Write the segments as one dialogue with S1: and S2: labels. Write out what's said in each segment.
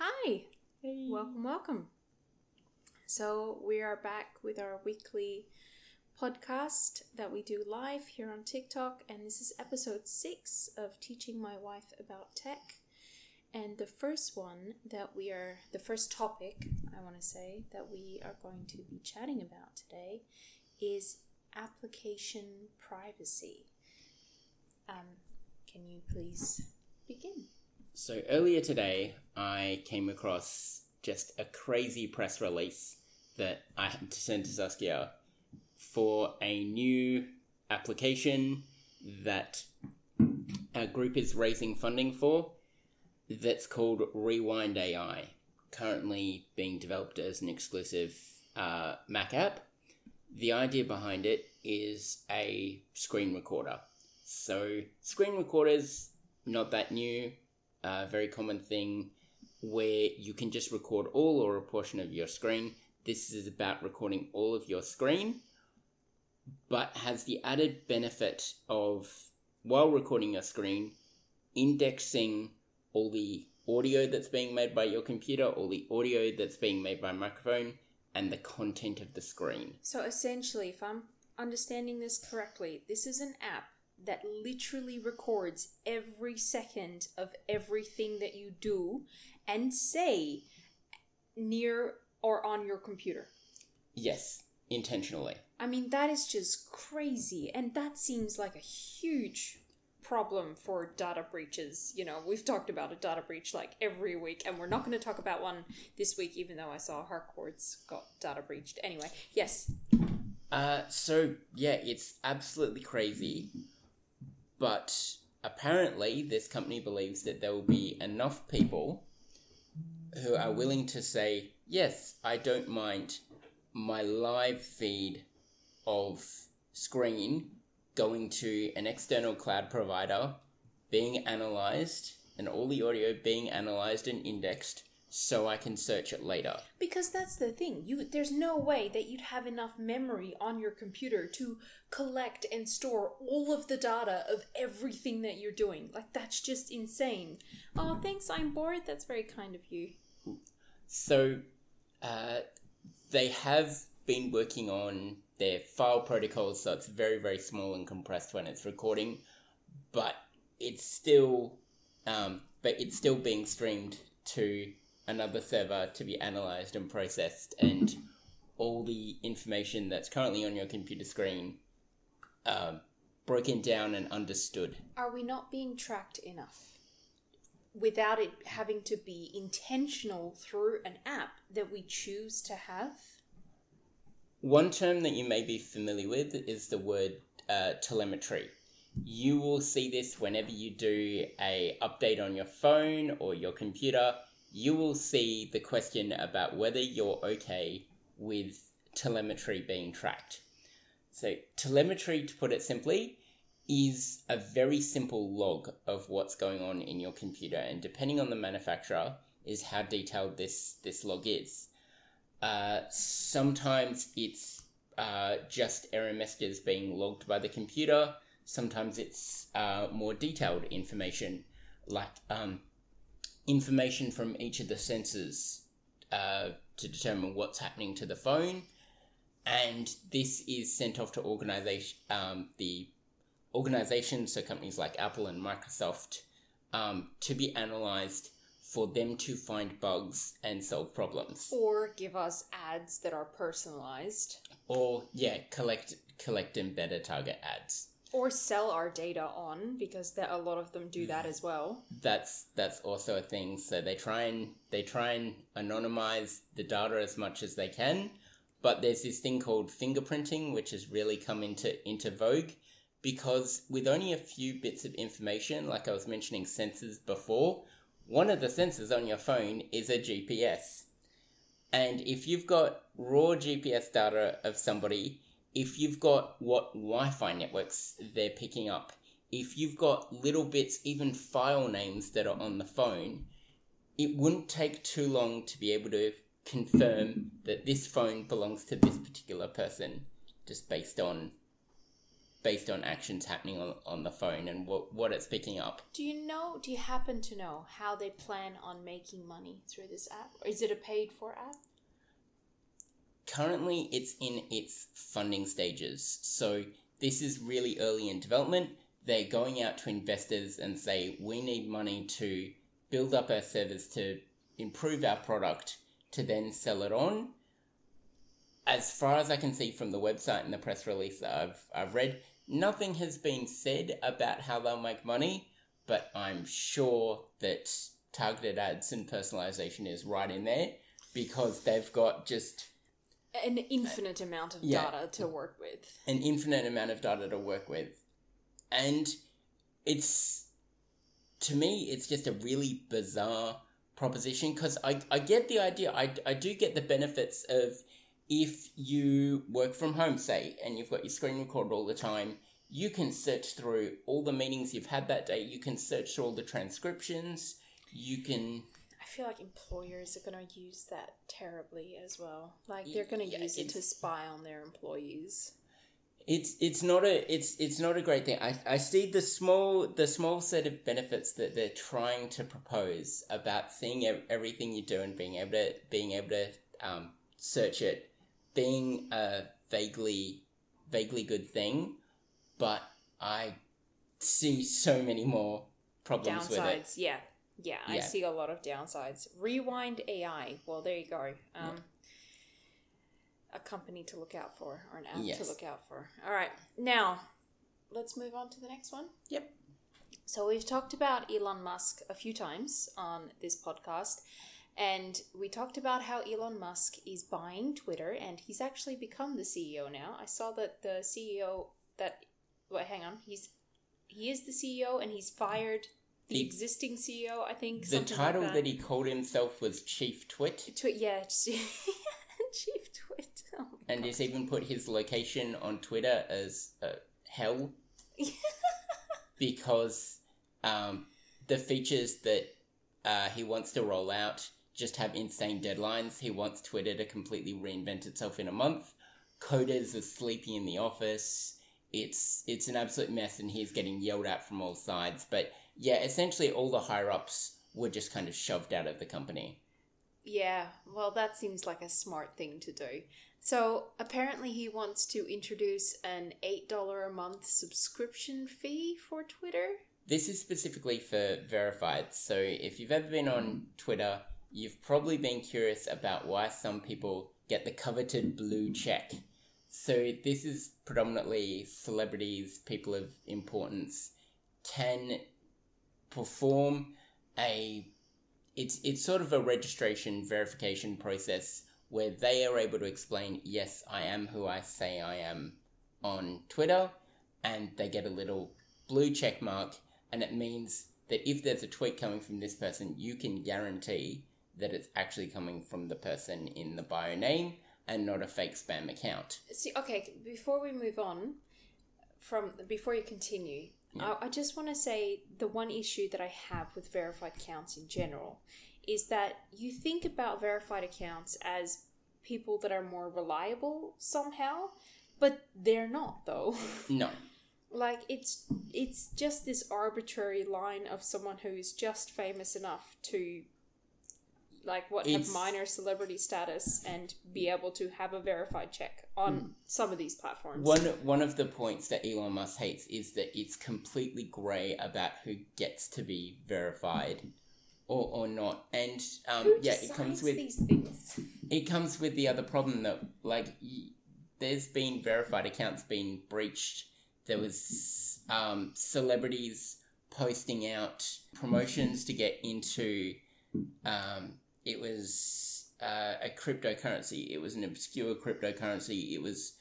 S1: Hi. Welcome, welcome. So, we are back with our weekly podcast that we do live here on TikTok, and this is episode six of Teaching My Wife About Tech. And the first one that we are, the first topic I want to say that we are going to be chatting about today is application privacy. Um, can you please begin?
S2: So earlier today, I came across just a crazy press release that I had to send to Saskia for a new application that our group is raising funding for that's called Rewind AI, currently being developed as an exclusive uh, Mac app. The idea behind it is a screen recorder. So, screen recorders, not that new, very common thing where you can just record all or a portion of your screen. This is about recording all of your screen, but has the added benefit of, while recording your screen, indexing all the audio that's being made by your computer, all the audio that's being made by microphone, and the content of the screen.
S1: So essentially, if I'm understanding this correctly, this is an app that literally records every second of everything that you do and say near or on your computer.
S2: Yes, intentionally.
S1: I mean, that is just crazy. And that seems like a huge problem for data breaches. You know, we've talked about a data breach like every week, and we're not going to talk about one this week, even though I saw Harcourt's got data breached. Anyway, yes.
S2: Uh, so yeah, it's absolutely crazy, but apparently this company believes that there will be enough people who are willing to say, yes, I don't mind my live feed of screen going to an external cloud provider, being analyzed, and all the audio being analyzed and indexed so I can search it later.
S1: Because that's the thing. You there's no way that you'd have enough memory on your computer to collect and store all of the data of everything that you're doing. Like that's just insane. Oh, thanks. I'm bored. That's very kind of you.
S2: So, uh, they have been working on their file protocols, so it's very, very small and compressed when it's recording, but it's still, um, but it's still being streamed to another server to be analyzed and processed, and all the information that's currently on your computer screen um, broken down and understood.
S1: Are we not being tracked enough? Without it having to be intentional through an app that we choose to have?
S2: One term that you may be familiar with is the word uh, telemetry. You will see this whenever you do a update on your phone or your computer. You will see the question about whether you're okay with telemetry being tracked. So, telemetry, to put it simply, is a very simple log of what's going on in your computer, and depending on the manufacturer, is how detailed this this log is. Uh, sometimes it's uh, just error messages being logged by the computer. Sometimes it's uh, more detailed information, like um, information from each of the sensors uh, to determine what's happening to the phone. And this is sent off to organization, um, the organizations, so companies like Apple and Microsoft, um, to be analyzed for them to find bugs and solve problems.
S1: Or give us ads that are personalized.
S2: Or yeah, collect collect and better target ads.
S1: Or sell our data on, because there, a lot of them do that as well.
S2: That's that's also a thing. So they try and they try and anonymize the data as much as they can, but there's this thing called fingerprinting, which has really come into into vogue because with only a few bits of information, like I was mentioning sensors before, one of the sensors on your phone is a GPS. And if you've got raw GPS data of somebody, if you've got what Wi Fi networks they're picking up, if you've got little bits, even file names that are on the phone, it wouldn't take too long to be able to confirm that this phone belongs to this particular person just based on based on actions happening on, on the phone and what, what it's picking up.
S1: Do you know, do you happen to know how they plan on making money through this app? Is it a paid for app?
S2: Currently, it's in its funding stages. So, this is really early in development. They're going out to investors and say, we need money to build up our servers to improve our product to then sell it on. As far as I can see from the website and the press release that I've, I've read, nothing has been said about how they'll make money, but I'm sure that targeted ads and personalization is right in there because they've got just
S1: An uh, infinite amount of
S2: yeah.
S1: data to work with.
S2: an infinite amount of data to work with. And it's, to me, it's just a really bizarre proposition because I, I get the idea. I, I do get the benefits of if you work from home, say, and you've got your screen record all the time, you can search through all the meetings you've had that day. You can search through all the transcriptions. You can.
S1: I feel like employers are going to use that terribly as well. Like they're going to
S2: Yeah,
S1: use it to spy on their employees.
S2: It's it's not a it's it's not a great thing. I, I see the small the small set of benefits that they're trying to propose about seeing ev- everything you do and being able to being able to um, search it, being a vaguely vaguely good thing, but I see so many more problems with it.
S1: Downsides, yeah. Yeah, I see a lot of downsides. Rewind AI. Well, there you go. Um, A company to look out for, or an app
S2: Yes.
S1: to look out for. All right, now let's move on to the next one.
S2: Yep.
S1: So we've talked about Elon Musk a few times on this podcast, and we talked about how Elon Musk is buying Twitter, and he's actually become the CEO now. I saw that the CEO that well, hang on, he's he is the CEO, and he's fired the, existing CEO. I think
S2: The title
S1: like
S2: that he called himself was Chief Twit,
S1: Twi- yeah, Chief Twit. Oh
S2: and
S1: God.
S2: he's even put his location on Twitter as uh, hell because um, the features that uh, he wants to roll out just have insane deadlines. He wants Twitter to completely reinvent itself in a month. Coders are sleepy in the office. It's it's an absolute mess, and he's getting yelled at from all sides. But yeah, essentially all the higher ups were just kind of shoved out of the company.
S1: Yeah, well, that seems like a smart thing to do. So apparently, he wants to introduce an eight dollar a month subscription fee for Twitter.
S2: This is specifically for verified. So if you've ever been on Twitter, you've probably been curious about why some people get the coveted blue check. So this is predominantly celebrities, people of importance can perform a it's it's sort of a registration verification process where they are able to explain, yes, I am who I say I am on Twitter, and they get a little blue check mark, and it means that if there's a tweet coming from this person, you can guarantee that it's actually coming from the person in the bio name and not a fake spam account.
S1: See, okay, before we move on from before you continue,
S2: Yeah.
S1: I, I just want to say the one issue that I have with verified accounts in general is that you think about verified accounts as people that are more reliable somehow, but they're not though.
S2: No.
S1: like it's it's just this arbitrary line of someone who is just famous enough to like what
S2: It's-
S1: have minor celebrity status and be able to have a verified check on some of these platforms.
S2: One one of the points that Elon Musk hates is that it's completely grey about who gets to be verified or, or not. And um, yeah, it comes with
S1: these things?
S2: it comes with the other problem that like y- there's been verified accounts being breached there was um, celebrities posting out promotions to get into um, it was uh, a cryptocurrency. It was an obscure cryptocurrency. It was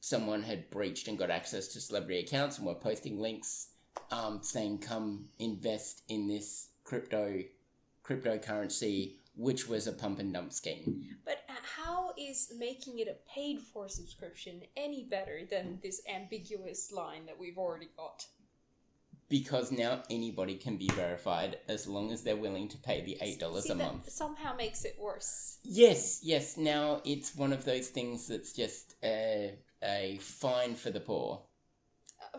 S2: someone had breached and got access to celebrity accounts and were posting links. Um, saying come invest in this crypto cryptocurrency which was a pump and dump scheme.
S1: But uh, how is making it a paid for subscription any better than this ambiguous line that we've already got?
S2: Because now anybody can be verified as long as they're willing to pay the eight dollars a month.
S1: somehow makes it worse.
S2: Yes, yes. Now it's one of those things that's just a a fine for the poor.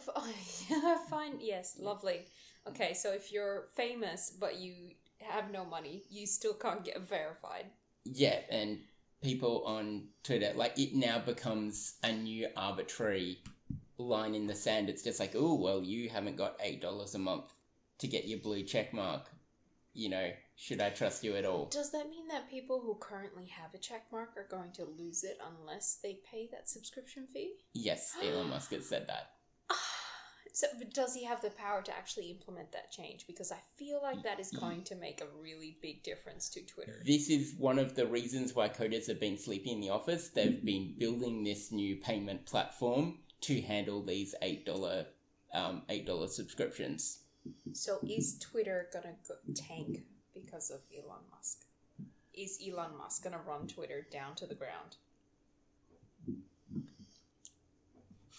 S1: Uh, fine. Yes, lovely. Okay, so if you're famous but you have no money, you still can't get verified.
S2: Yeah, and people on Twitter, like it now becomes a new arbitrary line in the sand. It's just like, oh, well, you haven't got $8 a month to get your blue check mark. You know, should I trust you at all?
S1: Does that mean that people who currently have a check mark are going to lose it unless they pay that subscription fee?
S2: Yes, Elon Musk has said that.
S1: So, but does he have the power to actually implement that change? Because I feel like that is going to make a really big difference to Twitter.
S2: This is one of the reasons why coders have been sleeping in the office. They've been building this new payment platform to handle these eight dollar um, eight dollar subscriptions.
S1: So, is Twitter gonna go tank because of Elon Musk? Is Elon Musk gonna run Twitter down to the ground?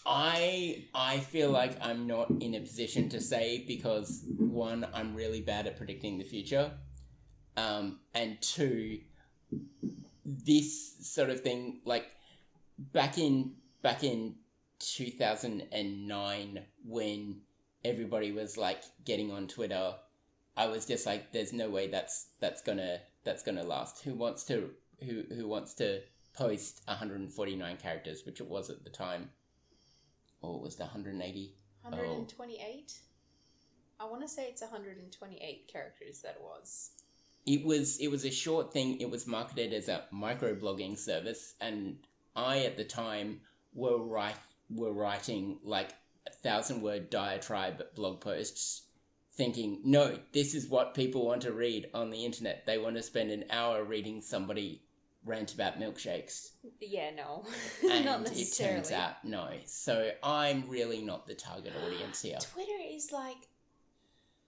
S2: I I feel like I'm not in a position to say because one, I'm really bad at predicting the future, um, and two, this sort of thing like back in back in two thousand and nine when everybody was like getting on Twitter, I was just like, there's no way that's that's gonna that's gonna last. Who wants to who who wants to post 149 characters, which it was at the time or was the 180?
S1: 128? I want to say it's 128 characters that it was.
S2: It was it was a short thing. It was marketed as a microblogging service, and I at the time were write were writing like a thousand word diatribe blog posts, thinking, no, this is what people want to read on the internet. They want to spend an hour reading somebody rant about milkshakes.
S1: Yeah, no,
S2: And
S1: not
S2: it turns out no. So I'm really not the target audience here.
S1: Twitter is like.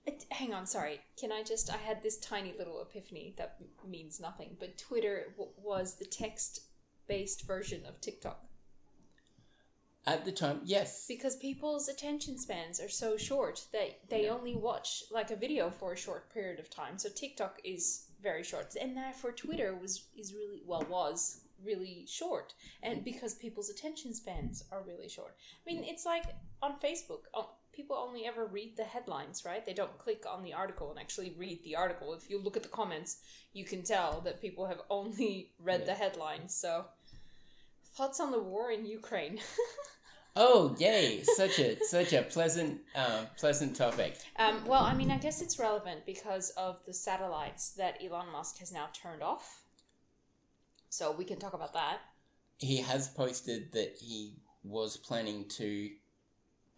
S1: It, hang on, sorry. Can I just? I had this tiny little epiphany that means nothing, but Twitter w- was the text-based version of TikTok
S2: At the time, yes.
S1: because people's attention spans are so short that they
S2: Yeah.
S1: only watch like a video for a short period of time. So TikTok is very short, and therefore Twitter was is really well was really short, and because people's attention spans are really short. I mean, it's like on Facebook. People only ever read the headlines, right? They don't click on the article and actually read the article. If you look at the comments, you can tell that people have only read
S2: Yeah.
S1: the headlines. So, thoughts on the war in Ukraine?
S2: Oh, yay! Such a such a pleasant uh, pleasant topic.
S1: Um, well, I mean, I guess it's relevant because of the satellites that Elon Musk has now turned off. So we can talk about that.
S2: He has posted that he was planning to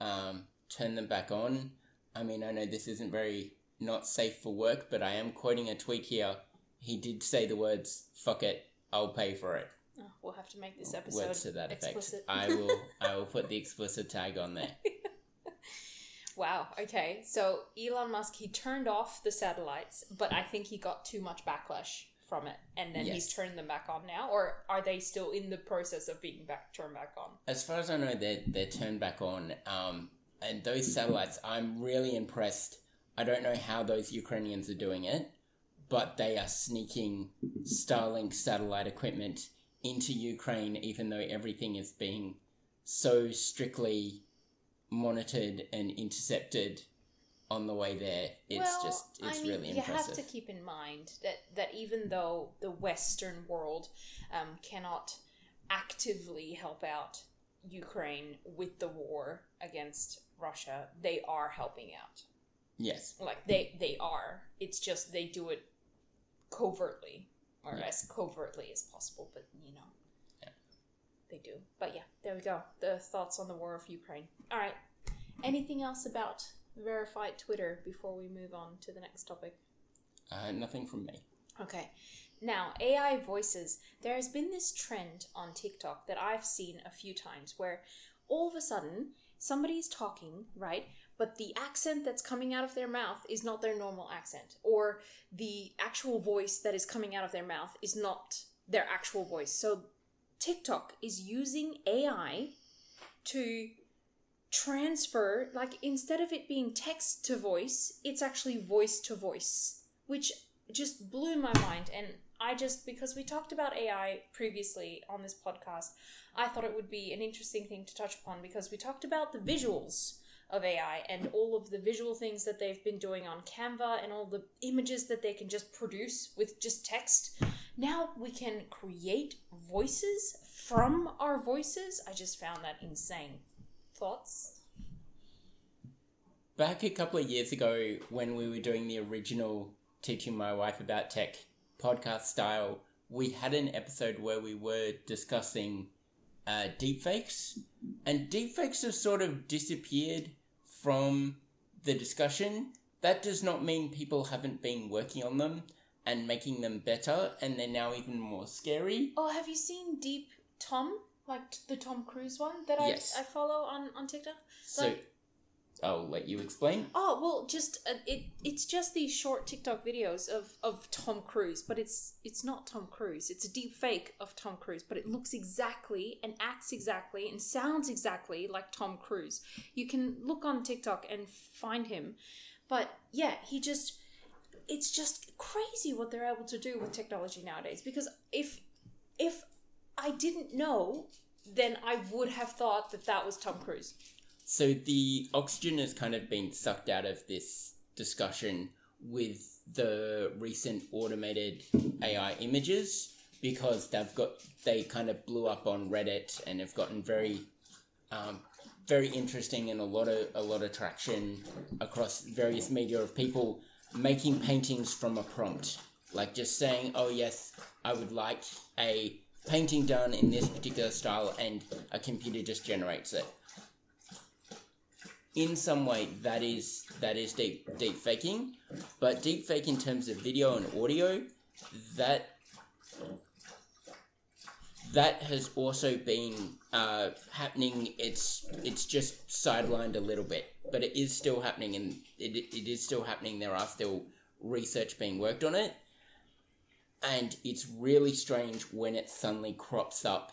S2: um, turn them back on. I mean, I know this isn't very not safe for work, but I am quoting a tweet here. He did say the words "fuck it, I'll pay for it."
S1: Oh, we'll have to make this episode
S2: Words to that effect.
S1: explicit.
S2: I will I will put the explicit tag on there.
S1: wow. Okay. So Elon Musk he turned off the satellites, but I think he got too much backlash from it, and then he's turned them back on now. Or are they still in the process of being back turned back on?
S2: As far as I know, they're they're turned back on. Um, and those satellites, I'm really impressed. I don't know how those Ukrainians are doing it, but they are sneaking Starlink satellite equipment into Ukraine, even though everything is being so strictly monitored and intercepted on the way there. It's
S1: well,
S2: just it's
S1: I mean,
S2: really
S1: you
S2: impressive.
S1: have to keep in mind that that even though the Western world um, cannot actively help out Ukraine with the war against Russia, they are helping out.
S2: yes,
S1: Like they they are. It's just they do it covertly or
S2: Yeah.
S1: as covertly as possible. But you know,
S2: Yeah.
S1: they do. But yeah, there we go. The thoughts on the war of Ukraine. All right. Anything else about verified Twitter before we move on to the next topic?
S2: uh, nothing from me.
S1: Okay. Now, AI voices. There has been this trend on TikTok that I've seen a few times where all of a sudden somebody's talking, right? But the accent that's coming out of their mouth is not their normal accent, or the actual voice that is coming out of their mouth is not their actual voice. So, TikTok is using AI to transfer, like, instead of it being text to voice, it's actually voice to voice, which just blew my mind. And I just, because we talked about AI previously on this podcast, I thought it would be an interesting thing to touch upon because we talked about the visuals of AI and all of the visual things that they've been doing on Canva and all the images that they can just produce with just text. Now we can create voices from our voices. I just found that insane. Thoughts?
S2: Back a couple of years ago, when we were doing the original Teaching My Wife About Tech podcast style, we had an episode where we were discussing uh, deepfakes, and deepfakes have sort of disappeared from the discussion. That does not mean people haven't been working on them and making them better, and they're now even more scary.
S1: Oh, have you seen Deep Tom? Like the Tom Cruise one that I,
S2: Yes.
S1: I follow on, on TikTok?
S2: So,
S1: Like-
S2: I'll let you explain.
S1: Oh well, just uh, it. It's just these short TikTok videos of, of Tom Cruise, but it's it's not Tom Cruise. It's a deep fake of Tom Cruise, but it looks exactly and acts exactly and sounds exactly like Tom Cruise. You can look on TikTok and find him, but yeah, he just. It's just crazy what they're able to do with technology nowadays. Because if if I didn't know, then I would have thought that that was Tom Cruise.
S2: So the oxygen has kind of been sucked out of this discussion with the recent automated AI images because they've got they kind of blew up on Reddit and have gotten very um, very interesting and a lot of a lot of traction across various media of people making paintings from a prompt. Like just saying oh yes I would like a painting done in this particular style and a computer just generates it in some way that is that is deep deep faking. But deep fake in terms of video and audio that that has also been uh, happening. It's it's just sidelined a little bit but it is still happening and it, it is still happening. There are still research being worked on it. And it's really strange when it suddenly crops up.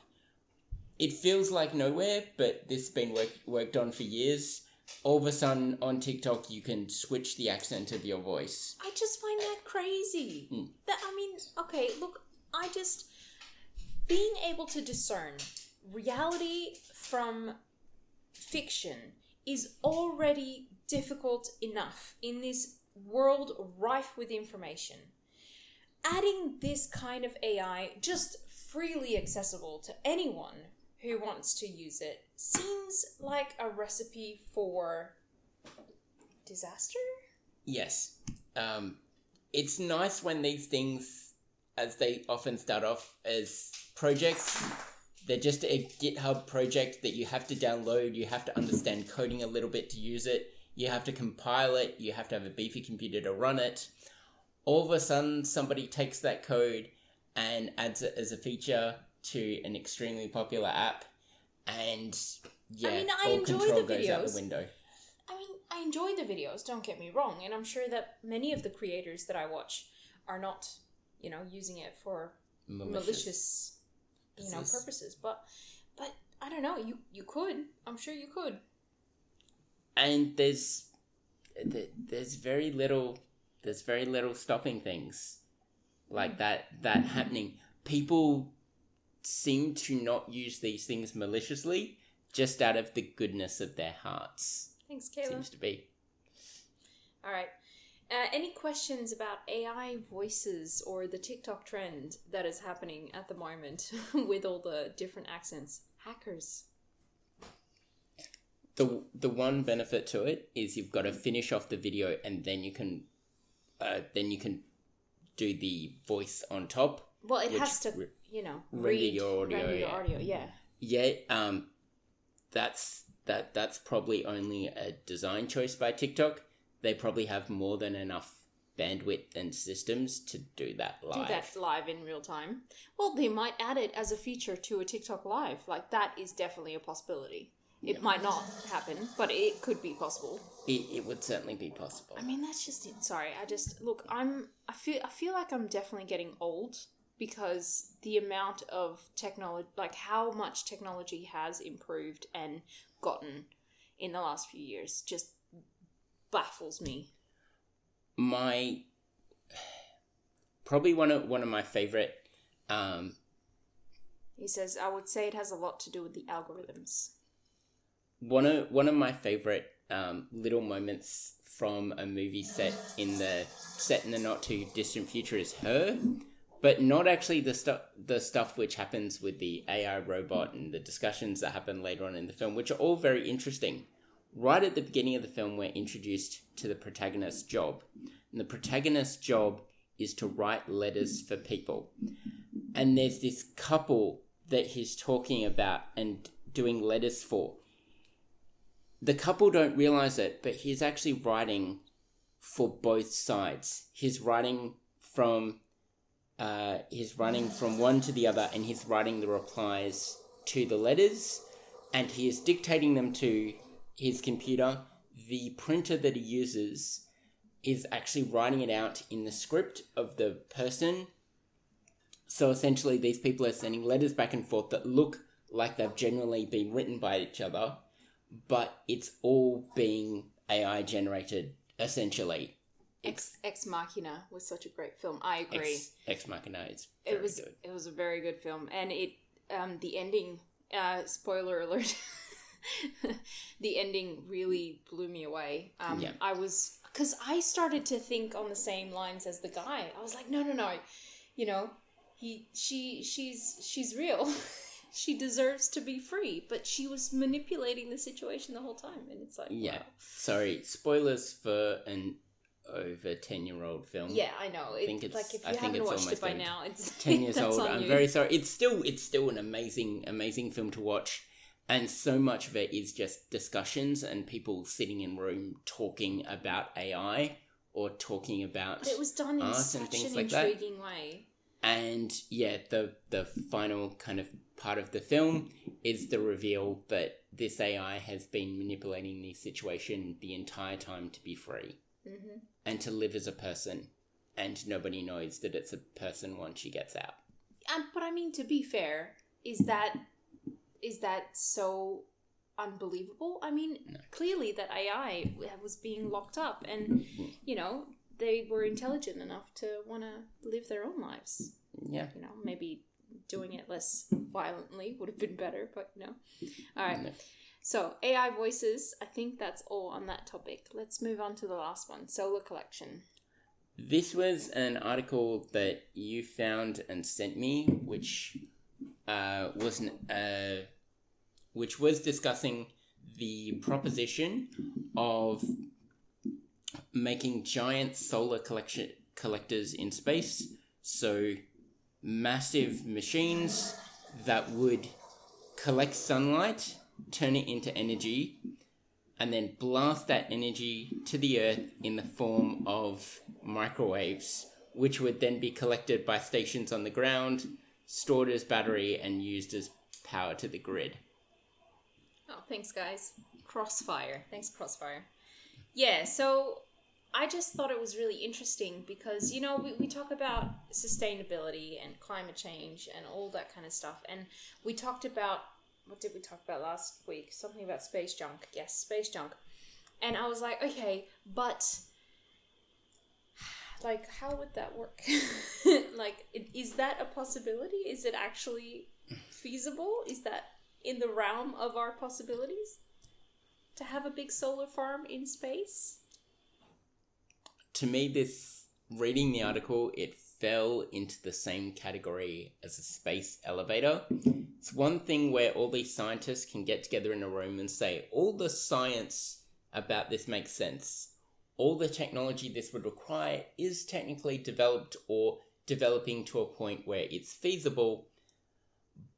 S2: It feels like nowhere but this has been work, worked on for years all of a sudden on TikTok you can switch the accent of your voice.
S1: I just find that crazy.
S2: Hmm.
S1: That I mean, okay, look, I just being able to discern reality from fiction is already difficult enough in this world rife with information. Adding this kind of AI just freely accessible to anyone who wants to use it seems like a recipe for disaster.
S2: Yes. Um, it's nice when these things, as they often start off as projects, they're just a GitHub project that you have to download, you have to understand coding a little bit to use it, you have to compile it, you have to have a beefy computer to run it. All of a sudden, somebody takes that code and adds it as a feature to an extremely popular app, and yeah,
S1: mean, I
S2: all
S1: enjoy
S2: control
S1: the
S2: goes out
S1: videos.
S2: the window.
S1: I mean, I enjoy the videos, don't get me wrong, and I'm sure that many of the creators that I watch are not, you know, using it for malicious, you know,
S2: purposes.
S1: purposes. But, but I don't know. You you could. I'm sure you could.
S2: and there's there's very little there's very little stopping things like hmm. that that happening people seem to not use these things maliciously just out of the goodness of their hearts
S1: Thanks, Kayla.
S2: seems to be
S1: All right. Uh, any questions about AI voices or the TikTok trend that is happening at the moment with all the different accents? Hackers.
S2: the the one benefit to it is you've got to finish off the video and then you can uh, then you can do the voice on top
S1: Well, it has to,
S2: re-
S1: you know,
S2: render
S1: read,
S2: your audio,
S1: render your
S2: yeah.
S1: audio. Yeah.
S2: Yeah, um, that's that. That's probably only a design choice by TikTok. They probably have more than enough bandwidth and systems to do that live.
S1: do that live in real time. Well, they might add it as a feature to a TikTok live. Like that is definitely a possibility. It might not happen, but it could be possible.
S2: It, it would certainly be possible.
S1: I mean, that's just it. Sorry, I just look. I'm. I feel. I feel like I'm definitely getting old because the amount of technology, like how much technology has improved and gotten in the last few years, just baffles me.
S2: My probably one of one of my favorite. Um,
S1: He says, I would say it has a lot to do with the algorithms.
S2: one of one of my favorite um, little moments from a movie set in the set in the not too distant future is her, but not actually the stuff the stuff which happens with the AI robot and the discussions that happen later on in the film, which are all very interesting. Right at the beginning of the film, we're introduced to the protagonist's job, and the protagonist's job is to write letters for people. And there's this couple that he's talking about and doing letters for the couple don't realize it, but he's actually writing for both sides. He's writing from uh, he's running from one to the other, and he's writing the replies to the letters, and he is dictating them to his computer. The printer that he uses is actually writing it out in the script of the person. So essentially, these people are sending letters back and forth that look like they've genuinely been written by each other, but it's all being AI generated essentially.
S1: Ex Ex Machina was such a great film. I agree.
S2: Ex, Ex Machina is
S1: it was
S2: good.
S1: it was a very good film, and it um the ending. Uh, spoiler alert. the ending really blew me away. Um,
S2: Yeah.
S1: I was because I started to think on the same lines as the guy. I was like, no, no, no. You know, he, she, she's, she's real. she deserves to be free, but she was manipulating the situation the whole time, and it's like,
S2: Yeah.
S1: wow.
S2: Sorry, spoilers for an over 10 year old film.
S1: Yeah, I know. It,
S2: think it's-
S1: like if you
S2: I think
S1: haven't
S2: it's
S1: watched it
S2: almost
S1: by now, it's
S2: 10 years old. I'm
S1: you.
S2: very sorry. It's still it's still an amazing amazing film to watch and so much of it is just discussions and people sitting in room talking about AI or talking about
S1: But it was done in such an
S2: like that.
S1: intriguing way.
S2: and yeah the the final kind of part of the film is the reveal that this AI has been manipulating the situation the entire time to be free
S1: hmm
S2: and to live as a person and nobody knows that it's a person once she gets out
S1: Um, but I mean, to be fair, is that is that so unbelievable? I mean,
S2: No.
S1: clearly that AI was being locked up, and you know they were intelligent enough to want to live their own lives.
S2: yeah
S1: You know, maybe doing it less violently would have been better, but you know. All right.
S2: No.
S1: So AI voices. I think that's all on that topic. Let's move on to the last one. Solar collection.
S2: This was an article that you found and sent me, which uh, was uh, which was discussing the proposition of making giant solar collection collectors in space. So massive machines that would collect sunlight, turn it into energy, and then blast that energy to the earth in the form of microwaves, which would then be collected by stations on the ground, stored as battery, and used as power to the grid.
S1: Oh, thanks, guys. Crossfire. Thanks, Crossfire. Yeah, so I just thought it was really interesting because, you know, we, we talk about sustainability and climate change and all that kind of stuff. And we talked about, what did we talk about last week? Something about space junk. Yes, space junk. And I was like, okay, but like how would that work like is that a possibility is it actually feasible is that in the realm of our possibilities to have a big solar farm in space
S2: To me, this reading the article, it fell into the same category as a space elevator. It's one thing where all these scientists can get together in a room and say, all the science about this makes sense. All the technology this would require is technically developed or developing to a point where it's feasible,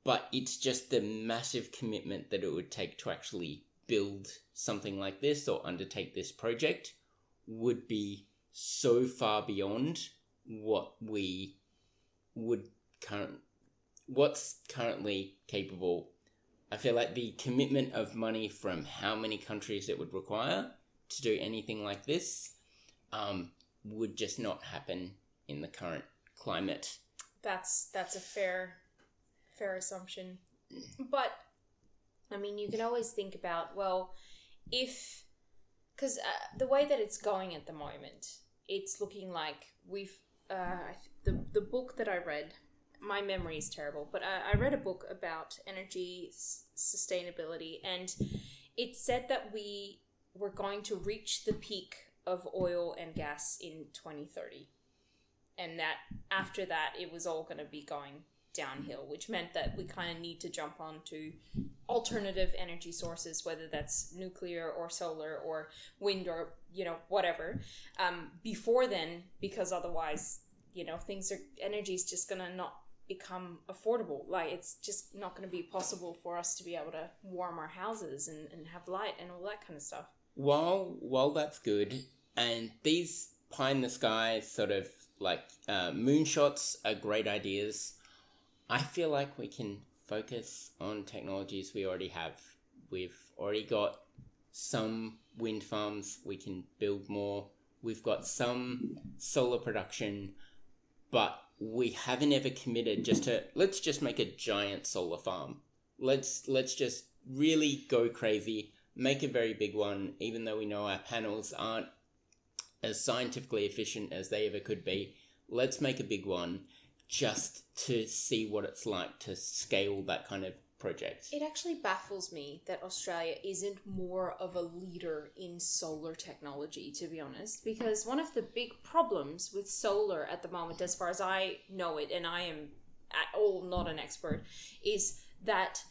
S2: but it's just the massive commitment that it would take to actually build something like this or undertake this project would be so far beyond what we would current what's currently capable. I feel like the commitment of money from how many countries it would require to do anything like this um, would just not happen in the current climate.
S1: that's that's a fair fair assumption but i mean you can always think about well if because uh, the way that it's going at the moment it's looking like we've uh, the the book that I read. My memory is terrible, but I, I read a book about energy s- sustainability, and it said that we were going to reach the peak of oil and gas in 2030, and that after that it was all going to be going downhill, which meant that we kind of need to jump onto alternative energy sources, whether that's nuclear or solar or wind or you know whatever. Um, before then, because otherwise, you know, things are energy is just gonna not become affordable. Like it's just not going to be possible for us to be able to warm our houses and, and have light and all that kind of stuff.
S2: While while that's good, and these pie in the sky sort of like uh, moonshots are great ideas. I feel like we can focus on technologies we already have. We've already got some wind farms, we can build more. We've got some solar production, but we haven't ever committed just to let's just make a giant solar farm. Let's let's just really go crazy, make a very big one, even though we know our panels aren't as scientifically efficient as they ever could be. Let's make a big one just to see what it's like to scale that kind of
S1: It actually baffles me that Australia isn't more of a leader in solar technology, to be honest, because one of the big problems with solar at the moment, as far as I know it, and I am at all not an expert, is that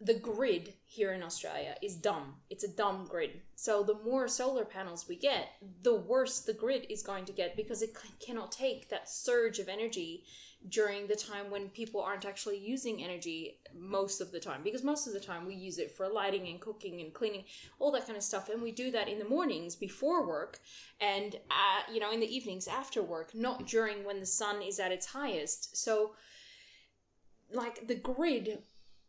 S1: the grid here in Australia is dumb. It's a dumb grid. So the more solar panels we get, the worse the grid is going to get because it cannot take that surge of energy during the time when people aren't actually using energy most of the time because most of the time we use it for lighting and cooking and cleaning all that kind of stuff and we do that in the mornings before work and uh, you know in the evenings after work not during when the sun is at its highest. So like the grid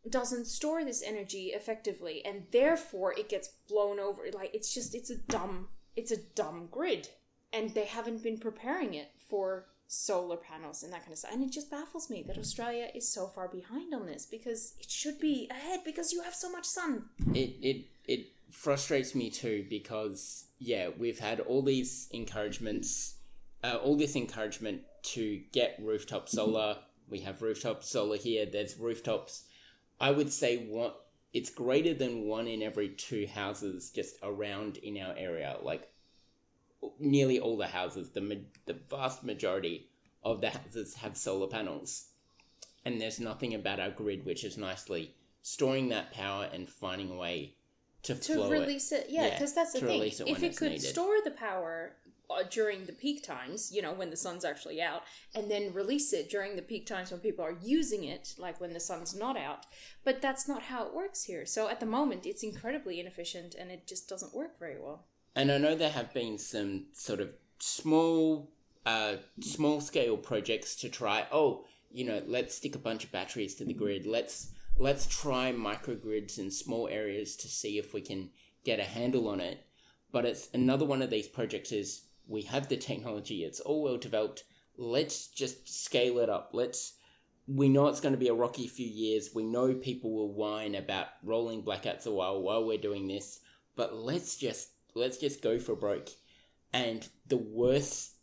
S1: doesn't store this energy effectively and therefore it gets blown over like it's just it's a dumb it's a dumb grid and they haven't been preparing it for solar panels and that kind of stuff and it just baffles me that australia is so far behind on this because it should be ahead because you have so much sun
S2: It it it frustrates me too because yeah, we've had all these encouragements, uh, all this encouragement to get rooftop solar. We have rooftop solar here. There's rooftops. I would say what it's greater than one in every two houses just around in our area. Like nearly all the houses, the ma- the vast majority of the houses have solar panels, and there's nothing about our grid which is nicely storing that power and finding a way to,
S1: to
S2: flow
S1: release it, yeah
S2: Yeah,
S1: because that's the thing.
S2: it
S1: if it could
S2: needed.
S1: store the power uh, during the peak times you know when the sun's actually out and then release it during the peak times when people are using it like when the sun's not out but that's not how it works here. So at the moment it's incredibly inefficient and it just doesn't work very well
S2: And I know there have been some sort of small, uh, small scale projects to try. Oh, you know, let's stick a bunch of batteries to the grid. Let's let's try microgrids in small areas to see if we can get a handle on it. But it's another one of these projects is we have the technology. It's all well developed. Let's just scale it up. Let's. We know it's going to be a rocky few years. We know people will whine about rolling blackouts a while while we're doing this. But let's just let's just go for broke. And the worst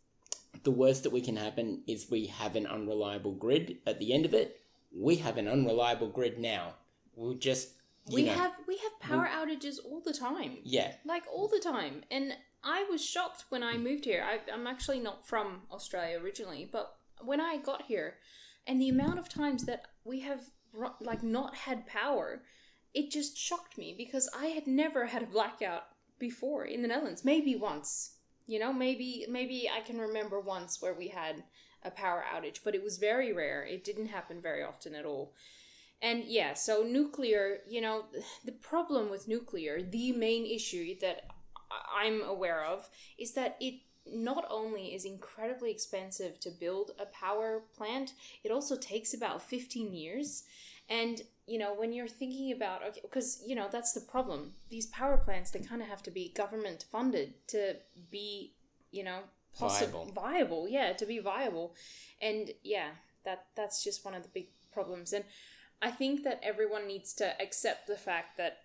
S2: the worst that we can happen is we have an unreliable grid at the end of it. We have an unreliable grid now. We'll just
S1: we
S2: know,
S1: have we have power outages all the time
S2: yeah.
S1: like all the time and i was shocked when i moved here I, i'm actually not from australia originally but when i got here and the amount of times that we have like not had power it just shocked me because i had never had a blackout before in the netherlands. Maybe once you know maybe maybe i can remember once where we had a power outage but it was very rare. It didn't happen very often at all. And yeah, so nuclear, you know, the problem with nuclear, the main issue that I'm aware of is that it not only is incredibly expensive to build a power plant, it also takes about 15 years. And, you know, when you're thinking about, okay, because, you know, that's the problem. These power plants, they kind of have to be government funded to be, you know, possible
S2: Viable.
S1: viable yeah to be viable and yeah that that's just one of the big problems and I think that everyone needs to accept the fact that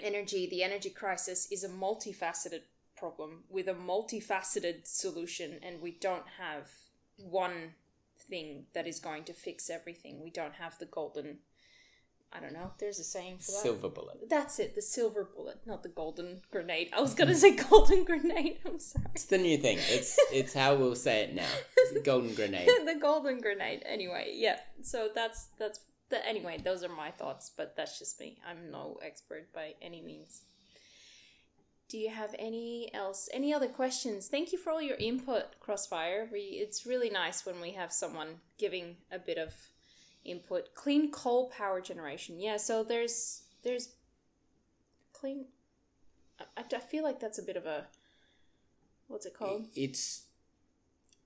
S1: energy, the energy crisis, is a multifaceted problem with a multifaceted solution, and we don't have one thing that is going to fix everything. We don't have the golden. I don't know. There's a saying for that.
S2: Silver bullet.
S1: That's it. The silver bullet, not the golden grenade. I was gonna say golden grenade. I'm sorry.
S2: It's the new thing. It's it's how we'll say it now. Golden grenade.
S1: the golden grenade. Anyway, yeah. So that's that's the anyway. Those are my thoughts, but that's just me. I'm no expert by any means. Do you have any else? Any other questions? Thank you for all your input, Crossfire. We it's really nice when we have someone giving a bit of input. Clean coal power generation. Yeah. So there's there's clean. I, I feel like that's a bit of a what's it called?
S2: It's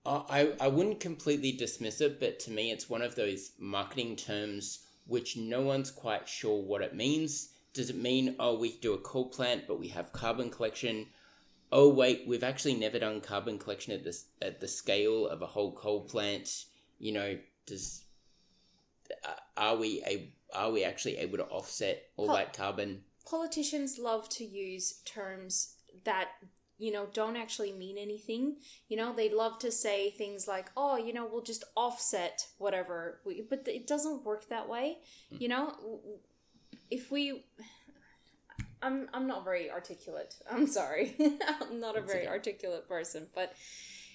S2: I I wouldn't completely dismiss it, but to me, it's one of those marketing terms which no one's quite sure what it means. Does it mean oh we do a coal plant, but we have carbon collection? Oh wait, we've actually never done carbon collection at this at the scale of a whole coal plant. You know, does uh, are we a are we actually able to offset all
S1: Pol-
S2: that carbon?
S1: Politicians love to use terms that you know don't actually mean anything. You know, they love to say things like, "Oh, you know, we'll just offset whatever," we, but it doesn't work that way. Hmm. You know, if we I'm I'm not very articulate. I'm sorry. I'm not a
S2: That's
S1: very
S2: okay.
S1: articulate person, but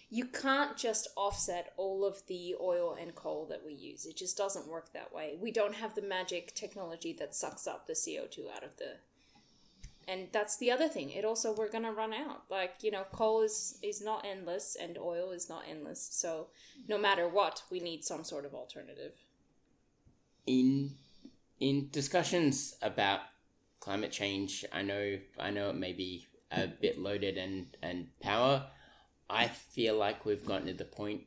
S1: you can't just offset all of the oil and coal that we use. It just doesn't work that way. We don't have the magic technology that sucks up the CO2 out of the and that's the other thing. It also we're going to run out. Like, you know, coal is is not endless and oil is not endless. So, no matter what, we need some sort of alternative.
S2: in in discussions about climate change, I know I know it may be a bit loaded and and power. I feel like we've gotten to the point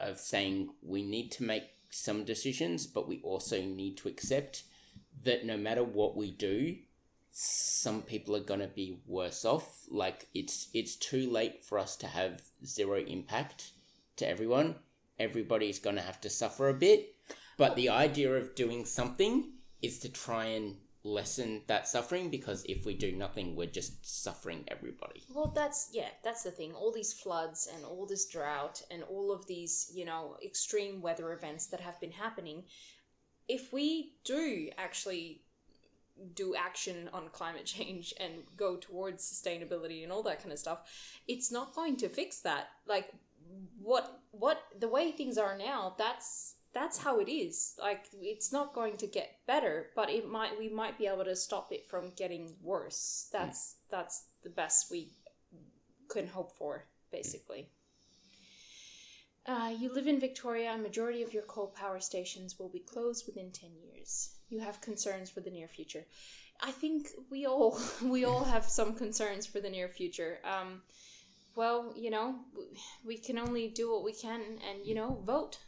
S2: of saying we need to make some decisions, but we also need to accept that no matter what we do, some people are going to be worse off. Like it's it's too late for us to have zero impact to everyone. Everybody's going to have to suffer a bit. But the idea of doing something is to try and lessen that suffering because if we do nothing, we're just suffering everybody.
S1: Well, that's yeah, that's the thing. All these floods and all this drought and all of these, you know, extreme weather events that have been happening. If we do actually do action on climate change and go towards sustainability and all that kind of stuff, it's not going to fix that. Like what what the way things are now, that's that's how it is. Like it's not going to get better, but it might we might be able to stop it from getting worse. That's that's the best we can hope for, basically. Uh, you live in Victoria. A majority of your coal power stations will be closed within ten years. You have concerns for the near future. I think we all we all have some concerns for the near future. Um, well, you know, we can only do what we can, and you know, vote.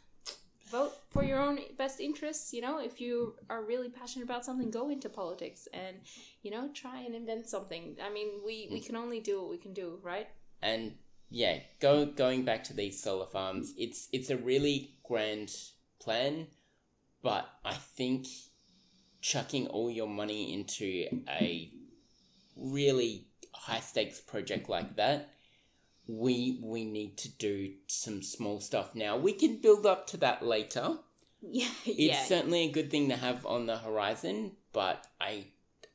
S1: Vote for your own best interests. You know, if you are really passionate about something, go into politics and you know try and invent something. I mean, we we mm. can only do what we can do, right?
S2: And yeah, go going back to these solar farms, it's it's a really grand plan, but I think chucking all your money into a really high stakes project like that, we we need to do some small stuff now. We can build up to that later.
S1: Yeah,
S2: It's
S1: yeah.
S2: certainly a good thing to have on the horizon, but I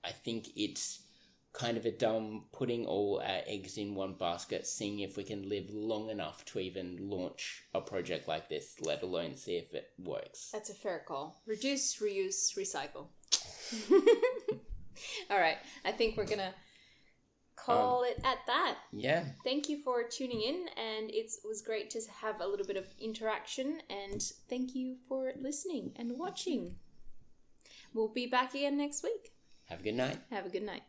S2: I think it's kind of a dumb putting all our eggs in one basket, seeing if we can live long enough to even launch a project like this, let alone see if it works.
S1: That's a fair call. Reduce, reuse, recycle. All right. I think we're going to call it at that.
S2: Yeah.
S1: Thank you for tuning in, and it was great to have a little bit of interaction. And thank you for listening and watching. We'll be back again next week.
S2: Have a good night.
S1: Have a good night.